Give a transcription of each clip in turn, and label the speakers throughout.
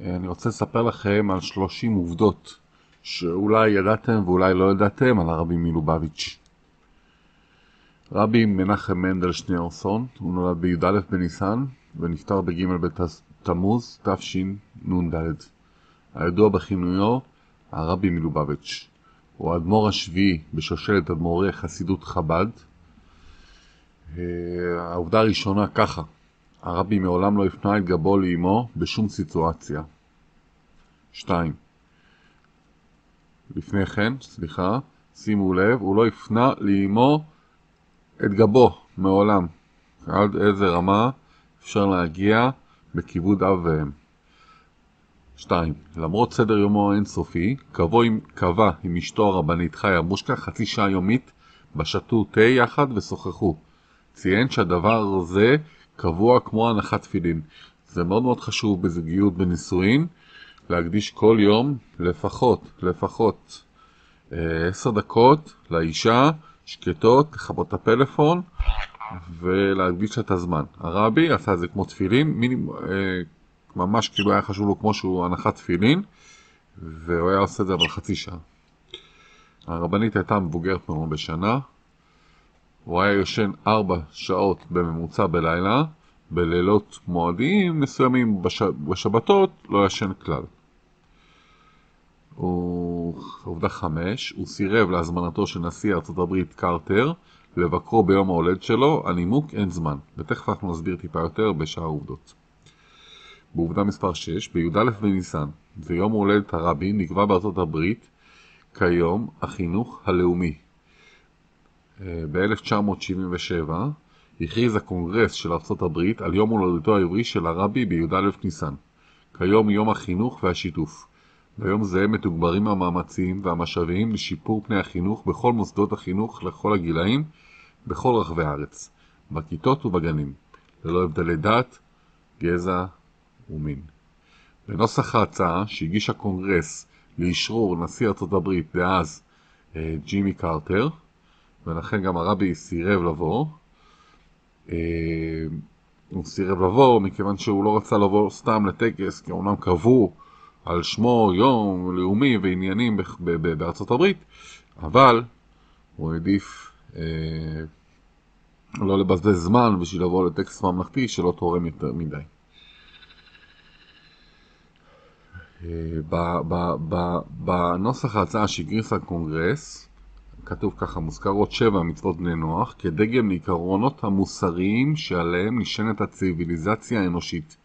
Speaker 1: אני רוצה לספר לכם על 30 עובדות שאולי ידעתם ואולי לא ידעתם על הרבי מלובביץ'. רבי מנחם מנדל שניאורסון, הוא נולד בי"א בניסן ונפטר בג' בתמוז תשנ"ד. הידוע בכינויו הרבי מלובביץ'. הוא האדמו"ר השביעי בשושלת אדמו"רי חסידות חב"ד. אה, העובדה הראשונה ככה, הרבי מעולם לא הפנה את גבו לאמו בשום סיטואציה. 2. לפני כן, סליחה, שימו לב, הוא לא הפנה לאמו את גבו מעולם. עד איזה רמה אפשר להגיע בכיבוד אב ואם. 2. למרות סדר יומו האינסופי, קבע עם אשתו הרבנית חיה מושקה חצי שעה יומית בשתו תה יחד ושוחחו. ציין שהדבר הזה קבוע כמו הנחת תפילין. זה מאוד מאוד חשוב בזוגיות בנישואין, להקדיש כל יום לפחות, לפחות אה, עשר דקות לאישה, שקטות, לכבות את הפלאפון ולהקדיש את הזמן. הרבי עשה את זה כמו תפילין, מינימום, אה, ממש כאילו היה חשוב לו כמו שהוא הנחת תפילין, והוא היה עושה את זה אבל חצי שעה. הרבנית הייתה מבוגרת ממנו בשנה, הוא היה יושן ארבע שעות בממוצע בלילה, בלילות מועדים מסוימים בש... בשבתות לא ישן כלל. הוא... עובדה חמש, הוא סירב להזמנתו של נשיא ארצות הברית קרטר לבקרו ביום ההולד שלו, הנימוק אין זמן, ותכף אנחנו נסביר טיפה יותר בשאר העובדות. בעובדה מספר 6, בי"א בניסן, זה יום הולדת הרבי, נקבע בארצות הברית כיום החינוך הלאומי. אה, ב-1977 הכריז הקונגרס של ארצות הברית על יום הולדתו העברי של הרבי בי"א ניסן. כיום יום החינוך והשיתוף. ביום זה מתוגברים המאמצים והמשאבים לשיפור פני החינוך בכל מוסדות החינוך לכל הגילאים בכל רחבי הארץ, בכיתות ובגנים, ללא הבדלי דת, גזע ומין. בנוסח ההצעה שהגיש לקונגרס לאשרור נשיא ארצות הברית דאז אה, ג'ימי קרטר, ולכן גם הרבי סירב לבוא. אה, הוא סירב לבוא מכיוון שהוא לא רצה לבוא סתם לטקס, כי אומנם קבעו על שמו יום לאומי ועניינים בארצות הברית, אבל הוא העדיף אה, לא לבזבז זמן בשביל לבוא לטקס ממלכתי שלא תורם יותר מדי. בנוסח ההצעה שהגריס הקונגרס, כתוב ככה, מוזכרות שבע מצוות בני נוח, כדגם לעקרונות המוסריים שעליהם נשענת הציוויליזציה האנושית.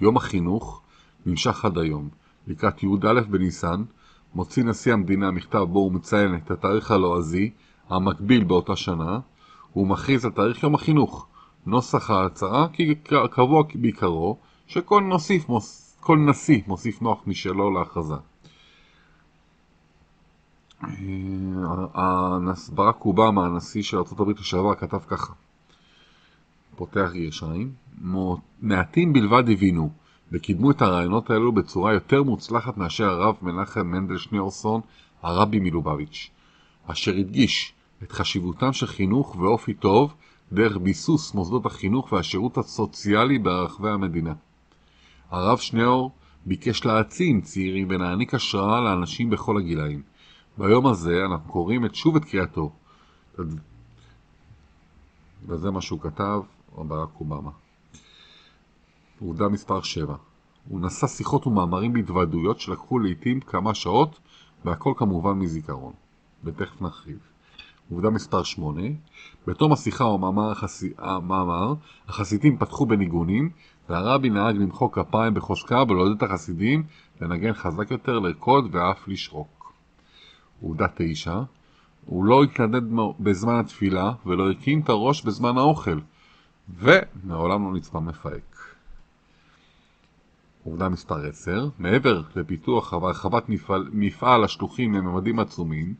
Speaker 1: יום החינוך נמשך עד היום. לקראת י"א בניסן, מוציא נשיא המדינה מכתב בו הוא מציין את התאריך הלועזי, המקביל באותה שנה, הוא מכריז על תאריך יום החינוך. נוסח ההצהרה קבוע בעיקרו, שכל נוסיף מוס... כל נשיא מוסיף נוח משלו להכרזה. אה, ברק אובמה, הנשיא של ארה"ב לשעבר, כתב ככה, פותח גרשיים, מעטים בלבד הבינו וקידמו את הרעיונות האלו בצורה יותר מוצלחת מאשר הרב מנחם מנדל שניאורסון, הרבי מלובביץ', אשר הדגיש את חשיבותם של חינוך ואופי טוב דרך ביסוס מוסדות החינוך והשירות הסוציאלי ברחבי המדינה. הרב שניאור ביקש להעצים צעירים ולהעניק השראה לאנשים בכל הגילאים. ביום הזה אנחנו קוראים את שוב את קריאתו. וזה מה שהוא כתב, ברק אובמה. עובדה מספר 7. הוא נשא שיחות ומאמרים בהתוועדויות שלקחו לעיתים כמה שעות, והכל כמובן מזיכרון. ותכף נרחיב. עובדה מספר 8. בתום השיחה או המאמר, החס... המאמר החסידים פתחו בניגונים, והרבי נהג למחוא כפיים בחוזקה ולעודד את החסידים לנגן חזק יותר, לרקוד ואף לשרוק. עובדה 9. הוא לא התנדד בזמן התפילה ולא הקים את הראש בזמן האוכל, ומעולם לא נצפה מפהק. עובדה מספר 10, מעבר לפיתוח והרחבת מפעל, מפעל השלוחים לממדים עצומים,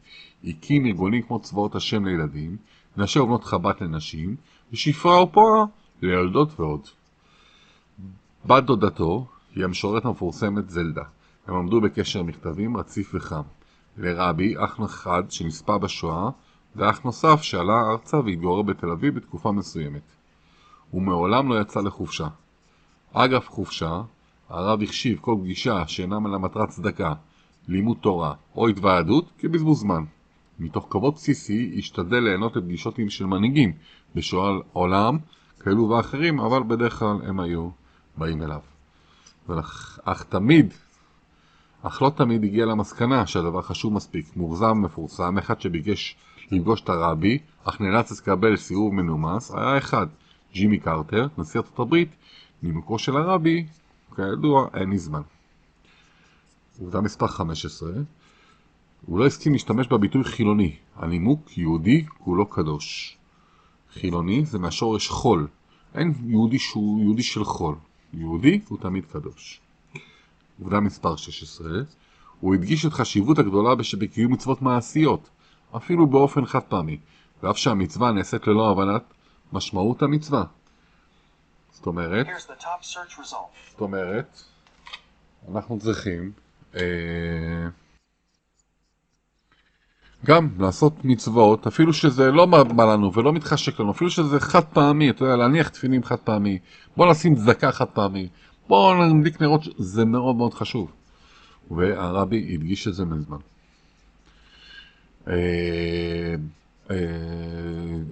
Speaker 1: הקים ארגונים כמו צבאות השם לילדים, נשי ובנות חב"ד לנשים, ושפרה ופורה לילדות ועוד. בת דודתו היא המשוררת המפורסמת זלדה. הם עמדו בקשר מכתבים רציף וחם. לרבי, אח אחד שנספה בשואה, ואח נוסף שעלה ארצה והתגורר בתל אביב בתקופה מסוימת. הוא מעולם לא יצא לחופשה. אגב חופשה, הרב החשיב כל פגישה שאינה למטרת צדקה, לימוד תורה או התוועדות כבזבוז זמן. מתוך כבוד בסיסי השתדל ליהנות לפגישות של מנהיגים בשואל עולם כאלו ואחרים, אבל בדרך כלל הם היו באים אליו. ולכ... אך תמיד, אך לא תמיד הגיע למסקנה שהדבר חשוב מספיק. מורזם מפורסם, אחד שביקש לפגוש את הרבי, אך נאלץ לקבל סירוב מנומס, היה אחד, ג'ימי קרטר, נשיא ארצות הברית, נימוקו של הרבי, כידוע, אין לי זמן. עובדה מספר 15, הוא לא הסכים להשתמש בביטוי חילוני, הנימוק יהודי כולו קדוש. חילוני זה מהשורש חול, אין יהודי שהוא יהודי של חול, יהודי הוא תמיד קדוש. עובדה מספר 16, הוא הדגיש את חשיבות הגדולה שבקיום מצוות מעשיות, אפילו באופן חד פעמי, ואף שהמצווה נעשית ללא הבנת משמעות המצווה. זאת אומרת, זאת אומרת, אנחנו צריכים אה, גם לעשות מצוות, אפילו שזה לא בא לנו ולא מתחשק לנו, אפילו שזה חד פעמי, אתה יודע, להניח תפינים חד פעמי, בוא נשים צדקה חד פעמי, בוא נדליק נרות, זה מאוד מאוד חשוב. והרבי הדגיש את זה מזמן. אה, אה,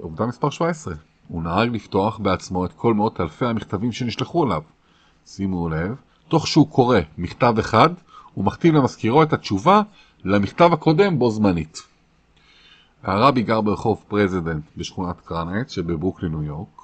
Speaker 1: עובדה מספר 17, הוא נהג לפתוח בעצמו את כל מאות אלפי המכתבים שנשלחו אליו. שימו לב, תוך שהוא קורא מכתב אחד, הוא מכתיב למזכירו את התשובה למכתב הקודם בו זמנית. הרבי גר ברחוב פרזידנט בשכונת קרנט שבברוקלין ניו יורק.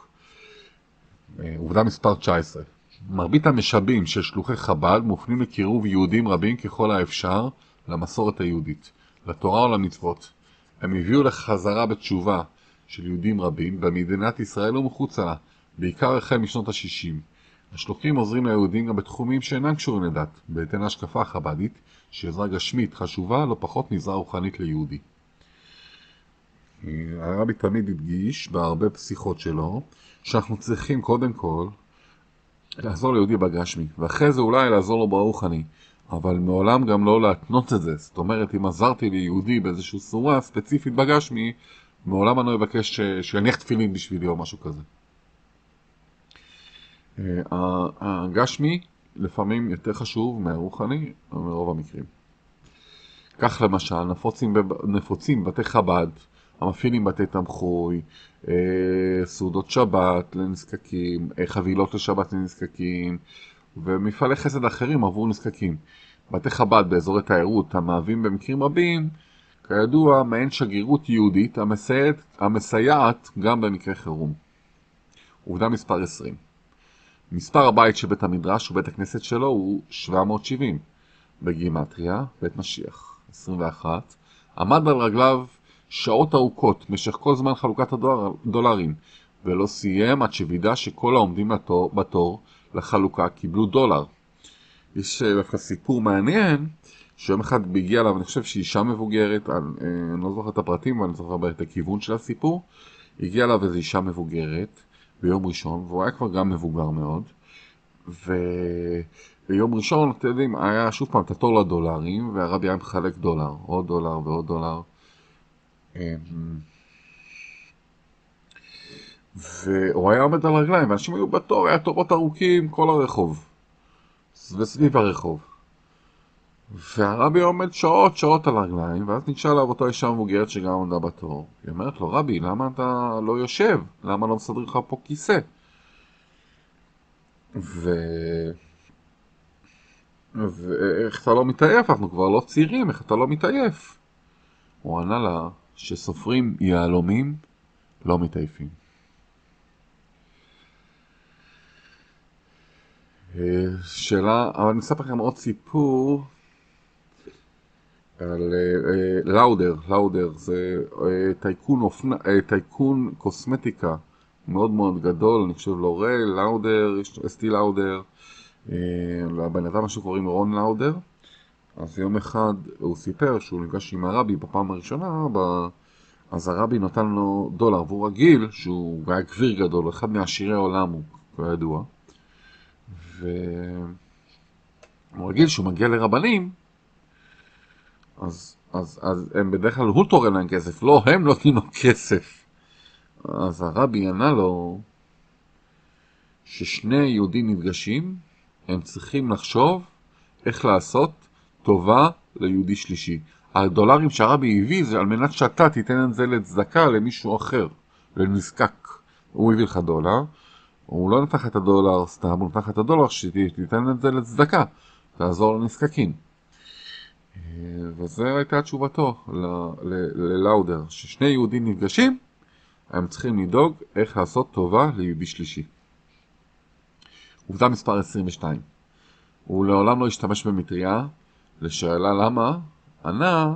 Speaker 1: אה, עובדה מספר 19. מרבית המשאבים של שלוחי חב"ד מופנים לקירוב יהודים רבים ככל האפשר למסורת היהודית, לתורה או למצוות. הם הביאו לחזרה בתשובה של יהודים רבים במדינת ישראל ומחוצה לה, בעיקר החל משנות ה-60. השלוחים עוזרים ליהודים גם בתחומים שאינם קשורים לדת, בהתאם להשקפה החב"דית, שעזרה גשמית חשובה לא פחות מעזרה רוחנית ליהודי. הרבי תמיד הדגיש בהרבה פסיכות שלו, שאנחנו צריכים קודם כל לעזור ליהודי בגשמי, ואחרי זה אולי לעזור לו ברוחני, אבל מעולם גם לא להתנות את זה. זאת אומרת, אם עזרתי ליהודי באיזושהי צורה ספציפית בגשמי, מעולם אני לא אבקש שיניח תפילין בשבילי או משהו כזה. אה, הגשמי לפעמים יותר חשוב מהרוחני מרוב המקרים. כך למשל, נפוצים, נפוצים בתי חב"ד, המפעילים בתי תמחוי, אה, סעודות שבת לנזקקים, אה, חבילות לשבת לנזקקים, ומפעלי חסד אחרים עבור נזקקים. בתי חב"ד באזורי תיירות המהווים במקרים רבים, כידוע, מעין שגרירות יהודית המסייעת, המסייעת גם במקרה חירום. עובדה מספר 20 מספר הבית של בית המדרש ובית הכנסת שלו הוא 770. בגימטריה, בית משיח, 21, עמד על רגליו שעות ארוכות משך כל זמן חלוקת הדולרים, ולא סיים עד שווידא שכל העומדים בתור, בתור לחלוקה קיבלו דולר. יש אה, דווקא סיפור מעניין, שיום אחד הגיע אליו, אני חושב שאישה מבוגרת, אני, אה, אני לא זוכר את הפרטים, אבל אני זוכר את הכיוון של הסיפור, הגיעה אליו איזו אישה מבוגרת ביום ראשון, והוא היה כבר גם מבוגר מאוד, וביום ראשון, אתם יודעים, היה שוב פעם את התור לדולרים, והרבי היה מחלק דולר, עוד דולר ועוד דולר. אמ, והוא היה עומד על רגליים, ואנשים היו בתור, היה תורות ארוכים כל הרחוב, וסביב הרחוב. והרבי עומד שעות שעות על הרגליים, ואז ניגשה אליו אותו אישה מבוגרת שגם עומדה בתור. היא אומרת לו, רבי, למה אתה לא יושב? למה לא מסדר לך פה כיסא? ו... ואיך אתה לא מתעייף? אנחנו כבר לא צעירים, איך אתה לא מתעייף? הוא ענה לה, שסופרים יהלומים לא מתעייפים. אה, שאלה, אבל אני אספר לכם עוד סיפור על אה, לאודר, לאודר זה אה, טייקון, אופנה, טייקון קוסמטיקה מאוד מאוד גדול, אני חושב לורל, לאודר, אסטי לאודר, לבן אדם שקוראים רון לאודר. אז יום אחד הוא סיפר שהוא נפגש עם הרבי בפעם הראשונה, ב... אז הרבי נתן לו דולר, והוא רגיל, שהוא היה גביר גדול, אחד מעשירי העולם הוא כידוע, והוא רגיל שהוא מגיע לרבנים, אז, אז, אז הם בדרך כלל הוא תורם להם כסף, לא הם נותנים לו כסף. אז הרבי ענה לו ששני יהודים נפגשים, הם צריכים לחשוב איך לעשות טובה ליהודי שלישי. הדולרים שהרבי הביא זה על מנת שאתה תיתן את זה לצדקה למישהו אחר, לנזקק. הוא הביא לך דולר, הוא לא נתן לך את הדולר סתם, הוא נתן לך את הדולר שתיתן את זה לצדקה, תעזור לנזקקים. אה, וזו הייתה תשובתו ללאודר, ששני יהודים נפגשים, הם צריכים לדאוג איך לעשות טובה ליהודי שלישי. עובדה מספר 22. הוא לעולם לא השתמש במטריה, לשאלה למה, ענה,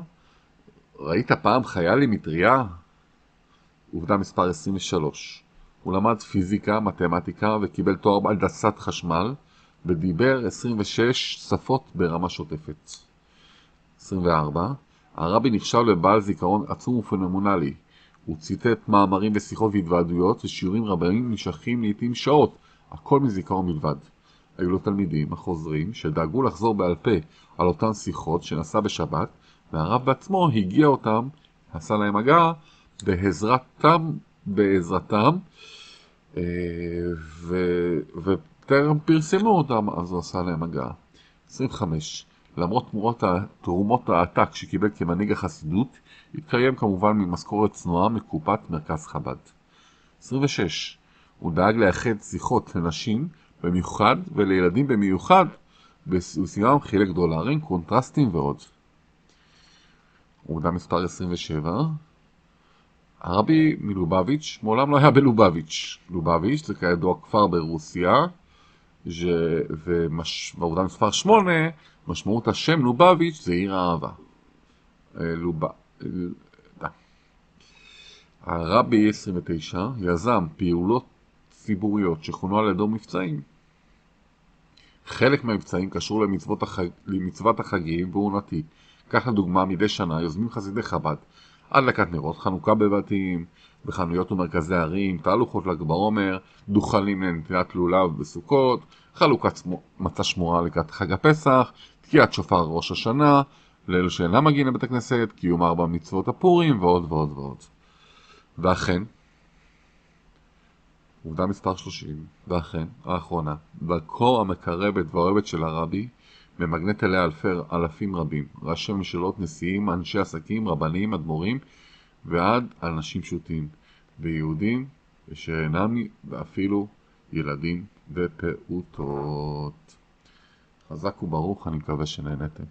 Speaker 1: ראית פעם חייל עם מטריה? עובדה מספר 23. הוא למד פיזיקה, מתמטיקה וקיבל תואר בהנדסת חשמל ודיבר 26 שפות ברמה שוטפת. 24. הרבי נחשב לבעל זיכרון עצום ופנומנלי. הוא ציטט מאמרים ושיחות והתוועדויות ושיעורים רבים נמשכים לעיתים שעות, הכל מזיכרון בלבד. היו לו תלמידים החוזרים שדאגו לחזור בעל פה על אותן שיחות שנשא בשבת, והרב בעצמו הגיע אותם, עשה להם הגעה, בעזרתם, בעזרתם, אה, ו, וטרם פרסמו אותם, אז הוא עשה להם הגעה. 25. למרות תמורות תרומות העתק שקיבל כמנהיג החסידות, התקיים כמובן ממשכורת צנועה מקופת מרכז חב"ד. 26. הוא דאג לאחד שיחות לנשים במיוחד ולילדים במיוחד, ובסיום חילק דולרים, קונטרסטים ועוד. עובדה מספר 27 הרבי מלובביץ' מעולם לא היה בלובביץ'. לובביץ' זה כידוע כפר ברוסיה, ש... ומש... בעובדה מספר 8 משמעות השם לובביץ' זה עיר האהבה. אה, לוב... אה, הרבי 29 יזם פעולות ציבוריות שכונו על ידו מבצעים. חלק מהמבצעים קשור למצוות, החג... למצוות החגים והוא נתי. כך לדוגמה, מדי שנה יוזמים חסידי חב"ד הדלקת נרות, חנוכה בבתים, בחנויות ומרכזי ערים, תהלוכות ל"ג בעומר, דוכלים לנטילת לולב בסוכות, חלוקת מצה שמורה לקראת חג הפסח, תקיעת שופר ראש השנה, לאלו שאינם מגיעים לבית הכנסת, קיום ארבע מצוות הפורים ועוד ועוד ועוד. ואכן, עובדה מספר 30, ואכן, האחרונה, דרכו המקרבת והאוהבת של הרבי, ממגנט אליה אלפי, אלפים רבים, ראשי ממשלות, נשיאים, אנשי עסקים, רבנים, אדמו"רים, ועד אנשים פשוטים, ויהודים, ושאינם, ואפילו ילדים ופעוטות. חזק וברוך, אני מקווה שנהנתם.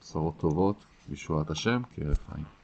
Speaker 1: בשורות טובות, בישועת השם, כהרף עין.